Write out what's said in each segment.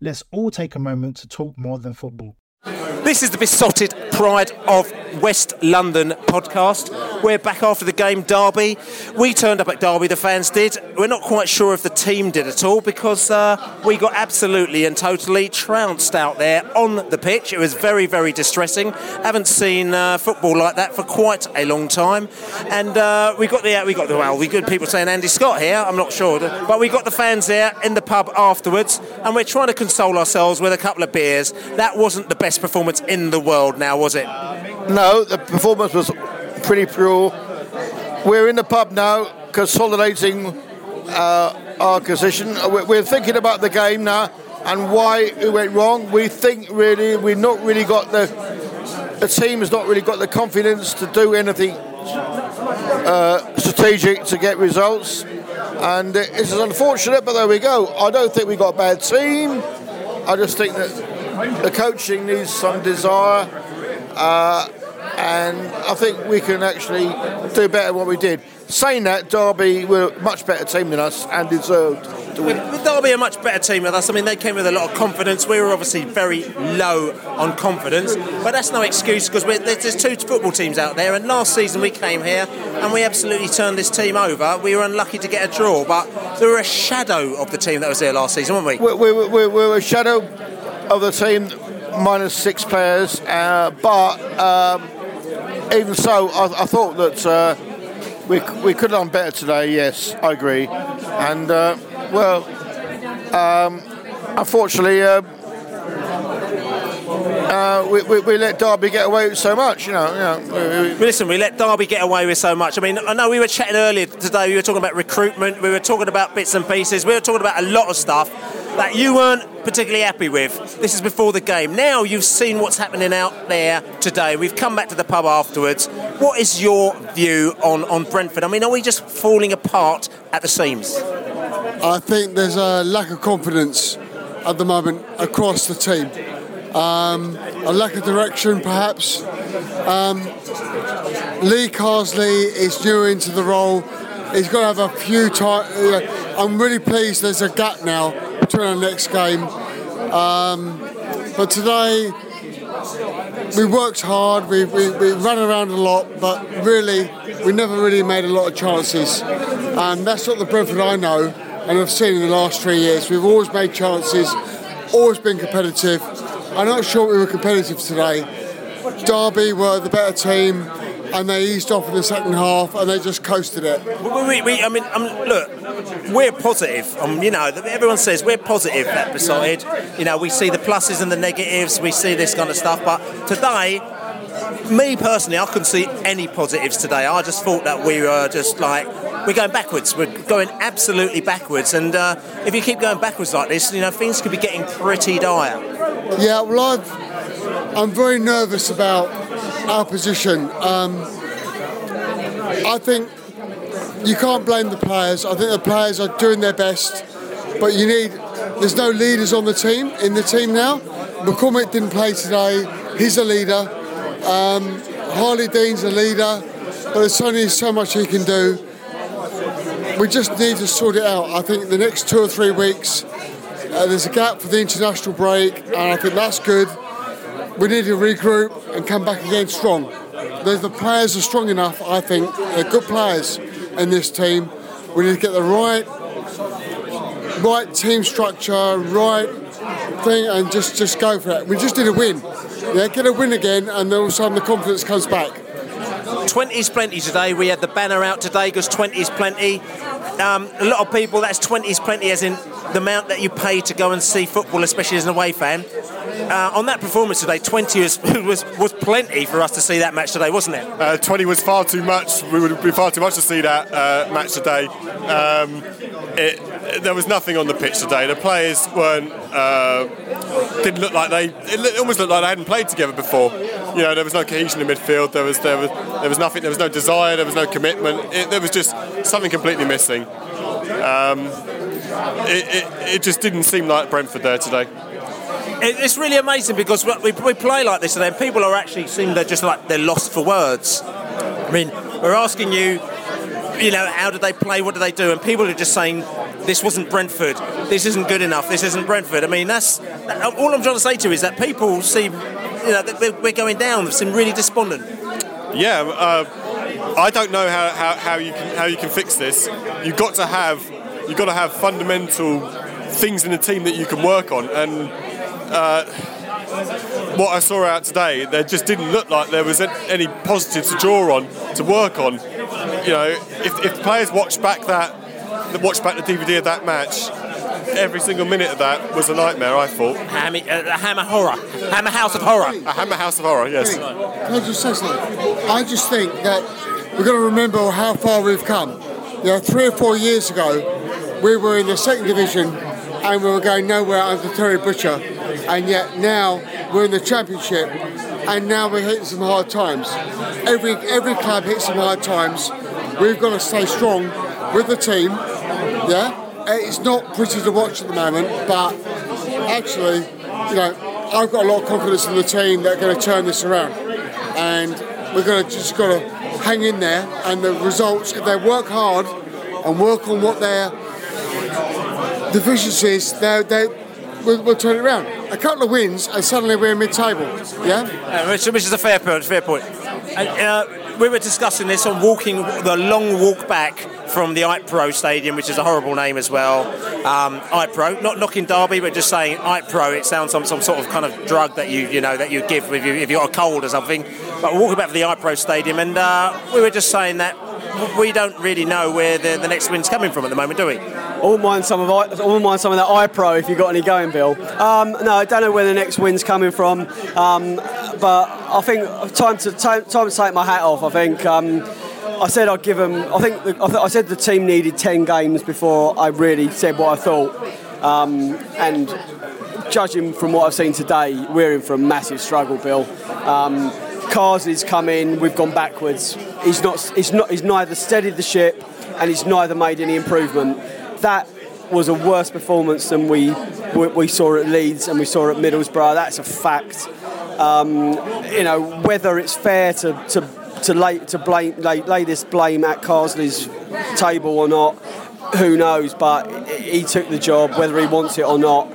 Let's all take a moment to talk more than football. This is the besotted pride of West London podcast. We're back after the game Derby. We turned up at Derby, the fans did. We're not quite sure if the team did at all because uh, we got absolutely and totally trounced out there on the pitch. It was very, very distressing. Haven't seen uh, football like that for quite a long time. And uh, we got the we got the well, we good people saying Andy Scott here. I'm not sure, but we got the fans there in the pub afterwards, and we're trying to console ourselves with a couple of beers. That wasn't the best performance in the world, now was it? No, the performance was pretty poor. We're in the pub now, consolidating uh, our position. We're thinking about the game now and why it went wrong. We think really we've not really got the the team has not really got the confidence to do anything uh, strategic to get results. And it- it's unfortunate, but there we go. I don't think we got a bad team. I just think that the coaching needs some desire. Uh, and I think we can actually do better than what we did. Saying that, Derby were a much better team than us and deserved to win. With Derby, a much better team with us. I mean, they came with a lot of confidence. We were obviously very low on confidence, but that's no excuse because there's, there's two football teams out there. And last season we came here and we absolutely turned this team over. We were unlucky to get a draw, but they were a shadow of the team that was there last season, weren't we? We, we, we, we were a shadow of the team, minus six players, uh, but um, even so, I, I thought that uh, we, we could have done better today, yes, I agree. And, uh, well, um, unfortunately, uh, uh, we, we, we let Derby get away with so much, you know. You know we- Listen, we let Derby get away with so much. I mean, I know we were chatting earlier today, we were talking about recruitment, we were talking about bits and pieces, we were talking about a lot of stuff that you weren't particularly happy with. This is before the game. Now you've seen what's happening out there today. We've come back to the pub afterwards. What is your view on, on Brentford? I mean, are we just falling apart at the seams? I think there's a lack of confidence at the moment across the team. Um, a lack of direction, perhaps. Um, Lee Carsley is new into the role. He's got to have a few times. I'm really pleased there's a gap now between our next game. Um, but today, we worked hard, we, we, we ran around a lot, but really, we never really made a lot of chances. And that's not the Brentford I know and I've seen in the last three years. We've always made chances, always been competitive. I'm not sure we were competitive today. Derby were the better team, and they eased off in the second half, and they just coasted it. We, we, we, I mean, um, look, we're positive. Um, you know, everyone says we're positive at Beside. You know, we see the pluses and the negatives, we see this kind of stuff. But today, me personally, I couldn't see any positives today. I just thought that we were just like we're going backwards. We're going absolutely backwards. And uh, if you keep going backwards like this, you know, things could be getting pretty dire. Yeah, well, I've, I'm very nervous about our position. Um, I think you can't blame the players. I think the players are doing their best, but you need. There's no leaders on the team in the team now. McCormack didn't play today. He's a leader. Um, Harlee Dean's a leader, but there's only so much he can do. We just need to sort it out. I think the next two or three weeks, uh, there's a gap for the international break, and I think that's good. we need to regroup and come back again strong. The, the players are strong enough, I think. They're good players in this team. We need to get the right, right team structure, right thing, and just just go for it. We just need a win. Yeah, get a win again, and then all of a sudden the confidence comes back. 20 is plenty today. We had the banner out today because 20 is plenty. Um, a lot of people, that's 20 is plenty, as in the amount that you pay to go and see football, especially as an away fan. Uh, on that performance today, 20 was, was was plenty for us to see that match today, wasn't it? Uh, 20 was far too much. We would be far too much to see that uh, match today. Um, it, there was nothing on the pitch today. The players weren't uh, didn't look like they. It almost looked like they hadn't played together before. You know, there was no cohesion in midfield. There was there was there was nothing. There was no desire. There was no commitment. It, there was just something completely missing. Um, it, it, it just didn't seem like Brentford there today. It's really amazing because we, we play like this, and then people are actually seem they're just like they're lost for words. I mean, we're asking you, you know, how did they play? What did they do? And people are just saying this wasn't Brentford. This isn't good enough. This isn't Brentford. I mean, that's all I'm trying to say to you is that people seem, you know, we're going down. They Seem really despondent. Yeah, uh, I don't know how, how, how you can how you can fix this. You've got to have you've got to have fundamental things in the team that you can work on and uh, what I saw out today, there just didn't look like there was any positives to draw on, to work on. You know, if, if players watch back that, watch back the DVD of that match, every single minute of that was a nightmare. I thought. Hammer, uh, Hammer Horror, Hammer House of Horror. A Hammer House of Horror, yes. Can I just say something? I just think that we've got to remember how far we've come. You know, three or four years ago, we were in the second division and we were going nowhere under Terry Butcher and yet now we're in the championship and now we're hitting some hard times. Every every club hits some hard times. We've got to stay strong with the team. Yeah, uh, it's not pretty to watch at the moment, but actually, you know, I've got a lot of confidence in the team that are going to turn this around, and we're going to just got to hang in there. And the results, if they work hard and work on what their deficiencies, they they we'll, we'll turn it around a couple of wins, and suddenly we're mid-table. Yeah, uh, which, is a fair point. Fair point. And, uh, we were discussing this on walking the long walk back from the IPRO Stadium, which is a horrible name as well. Um, IPRO, not knocking Derby, but just saying IPRO. It sounds like some sort of kind of drug that you you know that you give if you if you got a cold or something. But walking back to the IPRO Stadium, and uh, we were just saying that we don't really know where the, the next win's coming from at the moment, do we? All mind some of all mind some of that iPro if you've got any going, Bill. Um, no, I don't know where the next win's coming from, um, but I think time to time, time to take my hat off. I think. Um, I said I'd give them. I think the, I, th- I, said the team needed ten games before I really said what I thought. Um, and judging from what I've seen today, we're in for a massive struggle, Bill. Um, Carsley's come in, we've gone backwards. He's not. He's not. He's neither steadied the ship, and he's neither made any improvement. That was a worse performance than we we saw at Leeds and we saw at Middlesbrough. That's a fact. Um, you know whether it's fair to to to lay to blame lay, lay this blame at Carsley's table or not who knows? But he took the job, whether he wants it or not.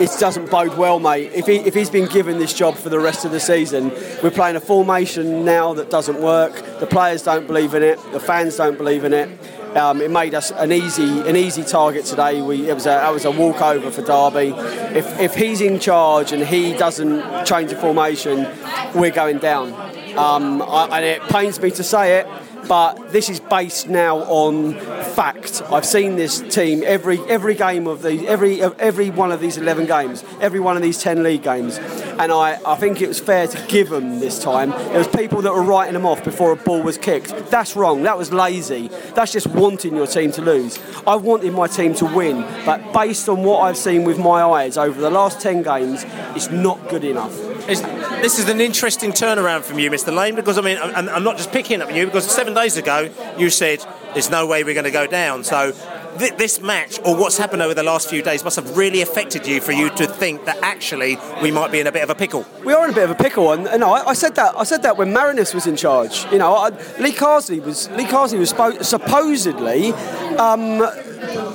It doesn't bode well, mate. If, he, if he's been given this job for the rest of the season, we're playing a formation now that doesn't work. The players don't believe in it. The fans don't believe in it. Um, it made us an easy an easy target today. We, it was a it was a walkover for Derby. If, if he's in charge and he doesn't change the formation, we're going down. Um, I, and it pains me to say it, but this is based now on fact. I've seen this team every every game of the every every one of these 11 games, every one of these 10 league games, and I, I think it was fair to give them this time. There was people that were writing them off before a ball was kicked. That's wrong. That was lazy. That's just wanting your team to lose. I wanted my team to win, but based on what I've seen with my eyes over the last 10 games, it's not good enough. It's, this is an interesting turnaround from you, Mr. Lane, because I mean, I'm, I'm not just picking up you because seven days ago you said there's no way we're going to go down. So th- this match or what's happened over the last few days must have really affected you for you to think that actually we might be in a bit of a pickle. We are in a bit of a pickle, and, and I, I, said that I said that when Marinus was in charge. You know, I, Lee Carsley was Lee Carsley was supposedly. Um,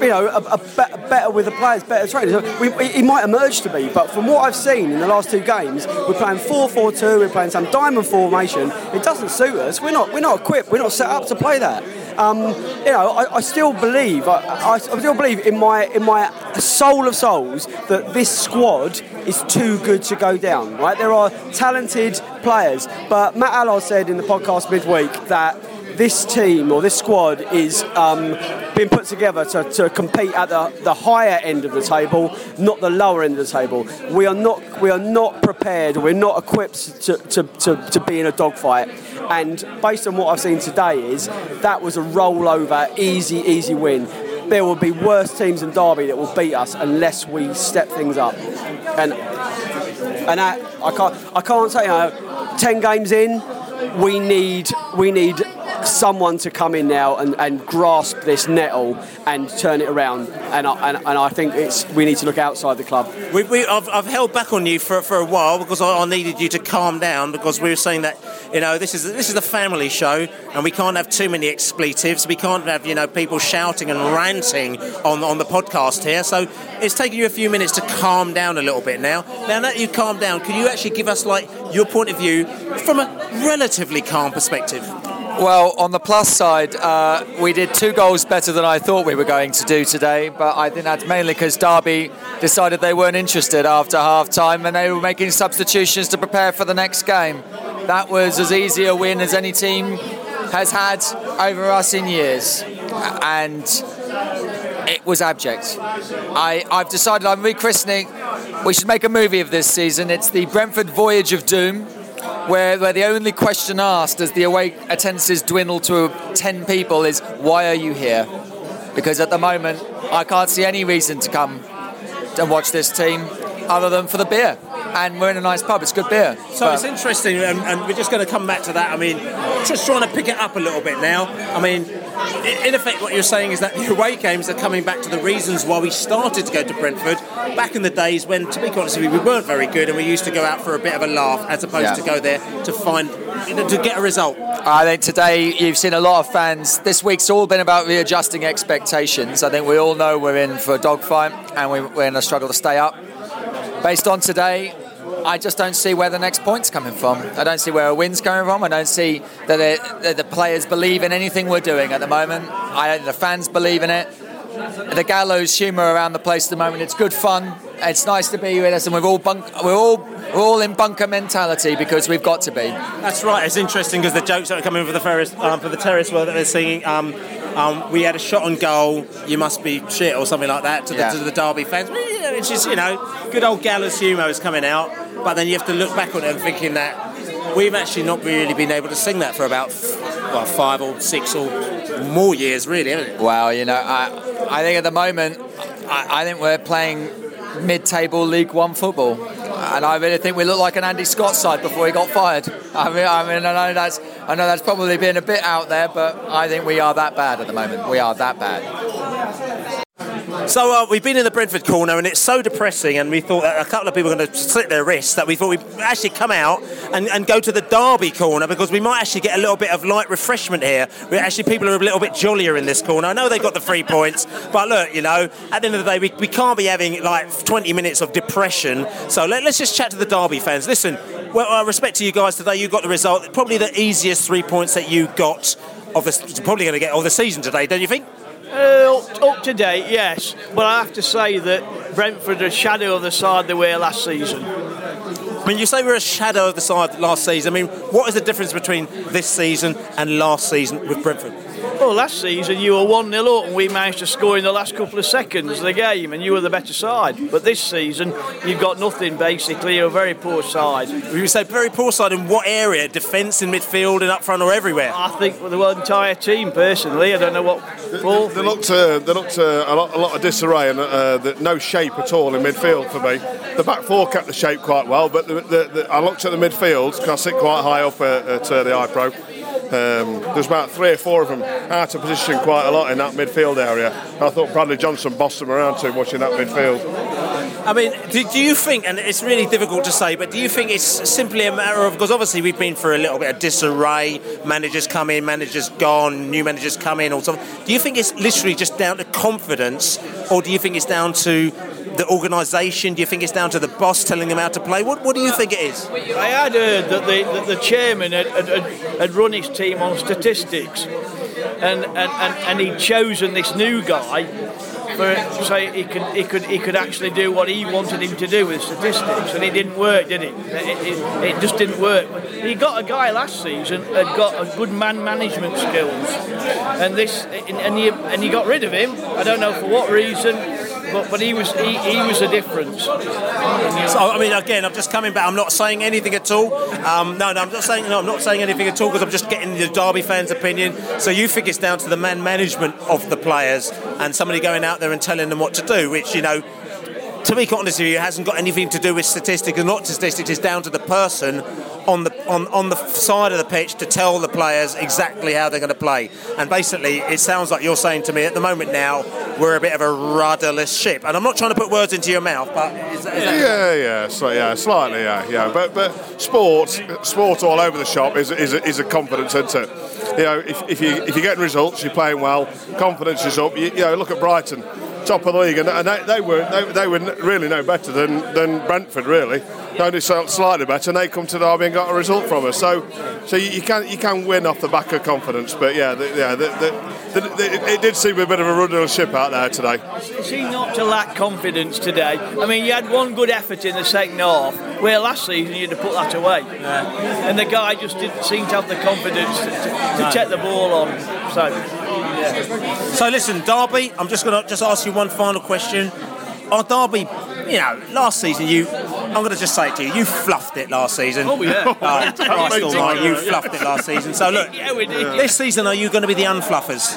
you know, a, a be- better with the players, better trainers. We, he might emerge to be, but from what I've seen in the last two games, we're playing 4-4-2, we're playing some diamond formation. It doesn't suit us. We're not, we're not equipped. We're not set up to play that. Um, you know, I, I, still believe, I, I, still believe in my in my soul of souls that this squad is too good to go down. Right, there are talented players, but Matt Allard said in the podcast midweek that this team or this squad is um, being put together to, to compete at the, the higher end of the table, not the lower end of the table. We are not we are not prepared. We're not equipped to, to, to, to be in a dogfight. And based on what I've seen today, is that was a rollover, easy, easy win. There will be worse teams in Derby that will beat us unless we step things up. And and I, I can't I can't say know, ten games in, we need we need someone to come in now and, and grasp this nettle and turn it around. And I, and, and I think it's we need to look outside the club. We, we, I've, I've held back on you for, for a while because I, I needed you to calm down because we were saying that you know this is this is a family show and we can't have too many expletives. We can't have you know people shouting and ranting on on the podcast here. So it's taken you a few minutes to calm down a little bit now. Now that you've calmed down, can you actually give us like your point of view from a relatively calm perspective? Well, on the plus side, uh, we did two goals better than I thought we were going to do today, but I think that's mainly because Derby decided they weren't interested after half time and they were making substitutions to prepare for the next game. That was as easy a win as any team has had over us in years. And it was abject. I, I've decided I'm rechristening. We should make a movie of this season. It's the Brentford Voyage of Doom where, where the only question asked as the away attendances dwindle to 10 people is, why are you here? Because at the moment, I can't see any reason to come and watch this team other than for the beer. And we're in a nice pub, it's good beer. So but it's interesting, and, and we're just going to come back to that. I mean, just trying to pick it up a little bit now. I mean, in effect, what you're saying is that the away games are coming back to the reasons why we started to go to Brentford back in the days when, to be honest with you, we weren't very good and we used to go out for a bit of a laugh as opposed yeah. to go there to find, to get a result. I think today you've seen a lot of fans. This week's all been about readjusting expectations. I think we all know we're in for a dogfight and we're in a struggle to stay up. Based on today, I just don't see where the next point's coming from. I don't see where a win's coming from. I don't see that, that the players believe in anything we're doing at the moment. I don't think the fans believe in it. The gallows humour around the place at the moment. It's good fun. It's nice to be with us, and we're all bunk- we're all we're all in bunker mentality because we've got to be. That's right. It's interesting because the jokes that are coming for the Ferris, um, for the terrace where they're singing. Um, um, we had a shot on goal. You must be shit or something like that to, yeah. the, to the Derby fans. It's just you know, good old gallows humour is coming out. But then you have to look back on it and thinking that we've actually not really been able to sing that for about well, five or six or more years, really, haven't it? Well, you know, I, I think at the moment, I, I think we're playing mid-table League One football, and I really think we look like an Andy Scott side before he got fired. I mean, I mean, I know that's, I know that's probably been a bit out there, but I think we are that bad at the moment. We are that bad. So uh, we've been in the Brentford corner, and it's so depressing. And we thought a couple of people were going to slit their wrists. That we thought we'd actually come out and, and go to the Derby corner because we might actually get a little bit of light refreshment here. We actually people are a little bit jollier in this corner. I know they got the three points, but look, you know, at the end of the day, we, we can't be having like 20 minutes of depression. So let, us just chat to the Derby fans. Listen, well, uh, respect to you guys today. You got the result. Probably the easiest three points that you got of the probably going to get of the season today, don't you think? Uh, up to date, yes, but I have to say that Brentford are a shadow of the side they were last season. When you say we're a shadow of the side last season, I mean, what is the difference between this season and last season with Brentford? Well, last season you were 1 0 up and we managed to score in the last couple of seconds of the game and you were the better side. But this season you've got nothing basically, you're a very poor side. You say very poor side in what area? Defence, in midfield, and up front, or everywhere? I think the entire team personally. I don't know what. Paul they, they looked, uh, they looked uh, a, lot, a lot of disarray and uh, the, no shape at all in midfield for me. The back four kept the shape quite well, but the, the, I looked at the midfield because I sit quite high up at, at uh, the iPro um, there's about three or four of them out of position quite a lot in that midfield area. I thought Bradley Johnson bossed them around too much in that midfield. I mean, do, do, you think, and it's really difficult to say, but do you think it's simply a matter of, because obviously we've been through a little bit of disarray, managers come in, managers gone, new managers come in, or something. Do you think it's literally just down to confidence, or do you think it's down to the organisation? Do you think it's down to the boss telling them how to play? What, what do you think it is? I had heard that the, that the chairman had, had, had run his team on statistics and, and, and, and he'd chosen this new guy for so he could he could he could actually do what he wanted him to do with statistics, and it didn't work, did it? It, it, it just didn't work. He got a guy last season had got a good man management skills, and this and he and he got rid of him. I don't know for what reason but, but he was he, he was a difference. So I mean, again, I'm just coming back. I'm not saying anything at all. Um, no, no, I'm not saying no, I'm not saying anything at all because I'm just getting the Derby fans' opinion. So you think it's down to the man management of the players and somebody going out there and telling them what to do, which you know to be honest with you, it hasn't got anything to do with statistics and not statistics. It's down to the person on the on, on the side of the pitch to tell the players exactly how they're going to play. And basically, it sounds like you're saying to me at the moment now we're a bit of a rudderless ship. And I'm not trying to put words into your mouth, but is that yeah, yeah, so, yeah, slightly, yeah, yeah. But but sport, sport all over the shop is is a, is a confidence, isn't it? You know, if, if you if you're getting results, you're playing well, confidence is up. You, you know, look at Brighton top of the league, and, and they, they, were they, they, were really no better than, than Brentford, really. Only slightly better, and they come to Derby and got a result from us. So, so you, you can you can win off the back of confidence. But yeah, the, yeah, the, the, it did seem a bit of a run of the ship out there today. Is he not to lack confidence today? I mean, you had one good effort in the second half, where last season you had to put that away, yeah. and the guy just didn't seem to have the confidence to, to, to no. check the ball on. So. So listen, Derby. I'm just going to just ask you one final question. On Derby, you know, last season you, I'm going to just say it to you, you fluffed it last season. Oh yeah, oh, Christ almighty, you fluffed it last season. So look, yeah, we did. This season, are you going to be the unfluffers?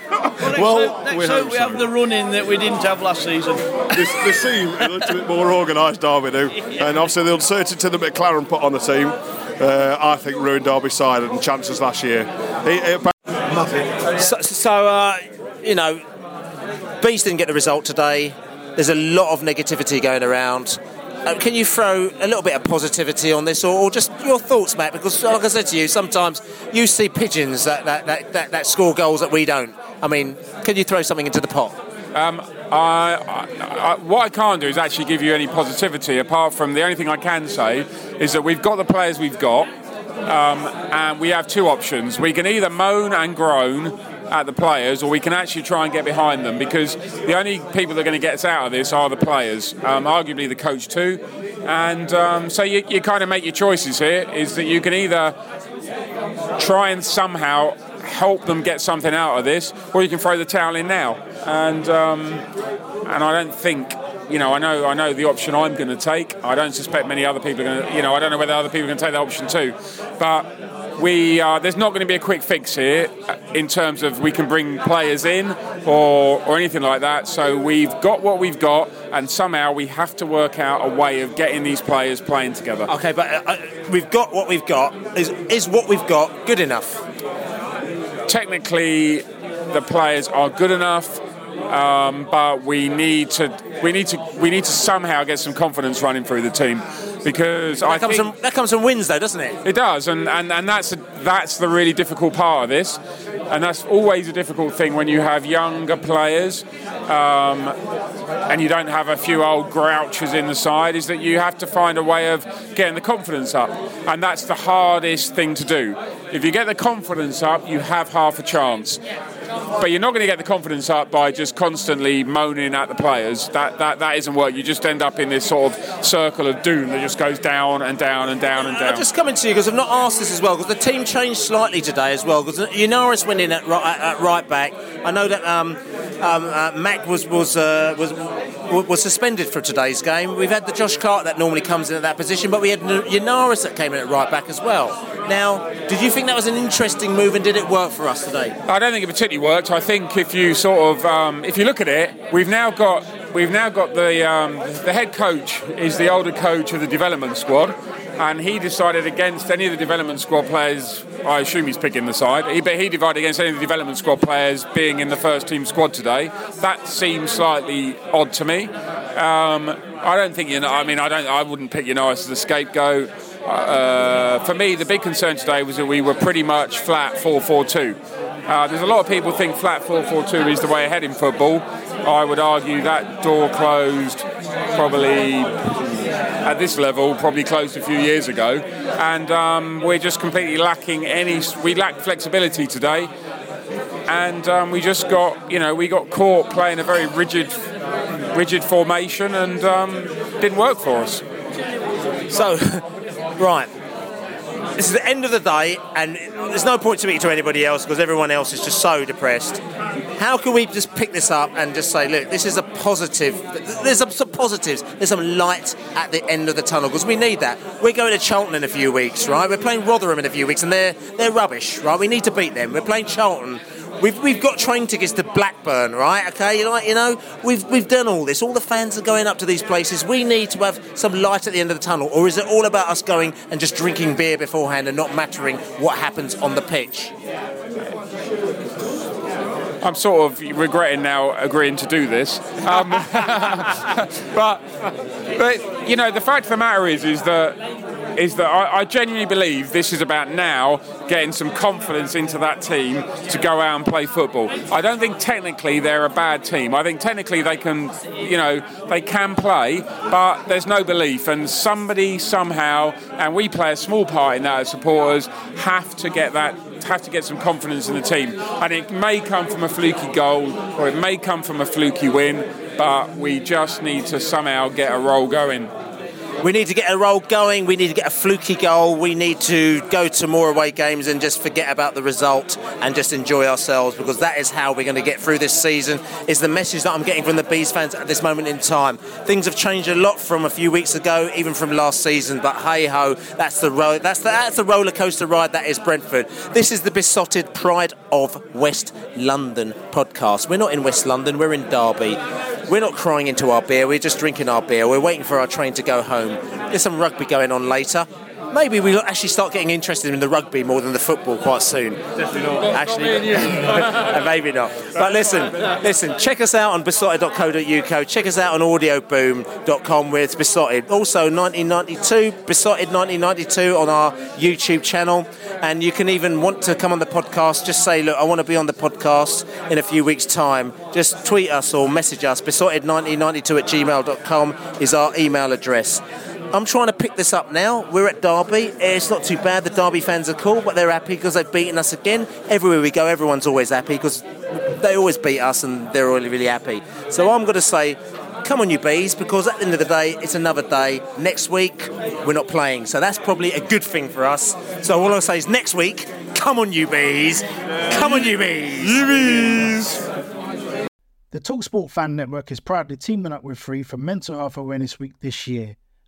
well, well next we, hope we so. have the running that we didn't have last season. this, this team a little bit more organised, Derby do, and obviously the uncertainty that McClaren put on the team, uh, I think ruined Derby's side and chances last year. So, so uh, you know, Bees didn't get the result today. There's a lot of negativity going around. Uh, can you throw a little bit of positivity on this, or, or, just your thoughts, Matt? Because, like I said to you, sometimes you see pigeons that, that, that, that, that score goals that we don't. I mean, can you throw something into the pot? Um, I, I, I, what I can't do is actually give you any positivity, apart from the only thing I can say is that we've got the players we've got, um, and we have two options. We can either moan and groan at the players, or we can actually try and get behind them because the only people that are going to get us out of this are the players, um, arguably the coach too. And um, so you, you kind of make your choices here is that you can either try and somehow help them get something out of this, or you can throw the towel in now. And um, and I don't think you know, I know, I know the option I'm going to take. I don't suspect many other people are going to, you know, I don't know whether other people are going to take that option too. But we, uh, there's not going to be a quick fix here uh, in terms of we can bring players in or or anything like that. So we've got what we've got, and somehow we have to work out a way of getting these players playing together. Okay, but uh, uh we've got what we've got. Is is what we've got good enough? Technically, the players are good enough um, but we need to we need to we need to somehow get some confidence running through the team because that I comes think from, that comes from wins though, doesn't it? It does, and and, and that's a, that's the really difficult part of this, and that's always a difficult thing when you have younger players. Um, and you don't have a few old grouches in the side, is that you have to find a way of getting the confidence up. And that's the hardest thing to do. If you get the confidence up, you have half a chance. But you're not going to get the confidence up by just constantly moaning at the players. That, that, that isn't work. You just end up in this sort of circle of doom that just goes down and down and down and down. I'm just coming to you because I've not asked this as well because the team changed slightly today as well because Yennaris went in at right, at right back. I know that um, um, uh, Mac was was, uh, was was suspended for today's game. We've had the Josh Clarke that normally comes in at that position, but we had Yennaris that came in at right back as well. Now, did you think that was an interesting move and did it work for us today? I don't think it particularly worked. I think if you sort of um, if you look at it, we've now got we've now got the um, the head coach is the older coach of the development squad and he decided against any of the development squad players. I assume he's picking the side. He, but he divided against any of the development squad players being in the first team squad today. That seems slightly odd to me. Um, I don't think you know. I mean, I don't. I wouldn't pick United as a scapegoat. Uh, for me, the big concern today was that we were pretty much flat 4-4-2. Uh, there's a lot of people think flat 4-4-2 is the way ahead in football. I would argue that door closed probably at this level, probably closed a few years ago, and um, we're just completely lacking any. We lack flexibility today, and um, we just got you know we got caught playing a very rigid, rigid formation, and um, didn't work for us. So, right. This is the end of the day, and there's no point speaking to anybody else because everyone else is just so depressed. How can we just pick this up and just say, look, this is a positive. There's some, some positives. There's some light at the end of the tunnel because we need that. We're going to Charlton in a few weeks, right? We're playing Rotherham in a few weeks, and they're they're rubbish, right? We need to beat them. We're playing Charlton. We've, we've got train tickets to Blackburn, right? Okay, you like you know, we've we've done all this. All the fans are going up to these places. We need to have some light at the end of the tunnel, or is it all about us going and just drinking beer beforehand and not mattering what happens on the pitch? I'm sort of regretting now agreeing to do this. Um, but, but you know, the fact of the matter is, is that is that I, I, genuinely believe this is about now getting some confidence into that team to go out and play football. I don't think technically they're a bad team. I think technically they can, you know, they can play, but there's no belief. And somebody somehow, and we play a small part in that as supporters, have to get that have to get some confidence in the team. And it may come from a fluky goal or it may come from a fluky win, but we just need to somehow get a roll going. We need to get a roll going. We need to get a fluky goal. We need to go to more away games and just forget about the result and just enjoy ourselves because that is how we're going to get through this season. Is the message that I'm getting from the Bees fans at this moment in time. Things have changed a lot from a few weeks ago, even from last season. But hey ho, that's the that's the, that's the roller coaster ride that is Brentford. This is the besotted Pride of West London podcast. We're not in West London. We're in Derby. We're not crying into our beer. We're just drinking our beer. We're waiting for our train to go home. There's some rugby going on later. Maybe we'll actually start getting interested in the rugby more than the football quite soon. Definitely not. Actually, maybe not. But listen, listen. Check us out on besotted.co.uk. Check us out on audioboom.com with Besotted. Also, 1992, Besotted 1992 on our YouTube channel. And you can even want to come on the podcast. Just say, look, I want to be on the podcast in a few weeks' time. Just tweet us or message us. Besotted1992 at gmail.com is our email address. I'm trying to pick this up now. We're at Derby. Eh, it's not too bad. The Derby fans are cool, but they're happy because they've beaten us again. Everywhere we go, everyone's always happy because they always beat us and they're really, really happy. So I'm going to say, come on, you bees, because at the end of the day, it's another day. Next week, we're not playing. So that's probably a good thing for us. So all I'll say is next week, come on, you bees. Come on, you bees. You bees. The Talksport Fan Network is proudly teaming up with Free for Mental Health Awareness Week this year.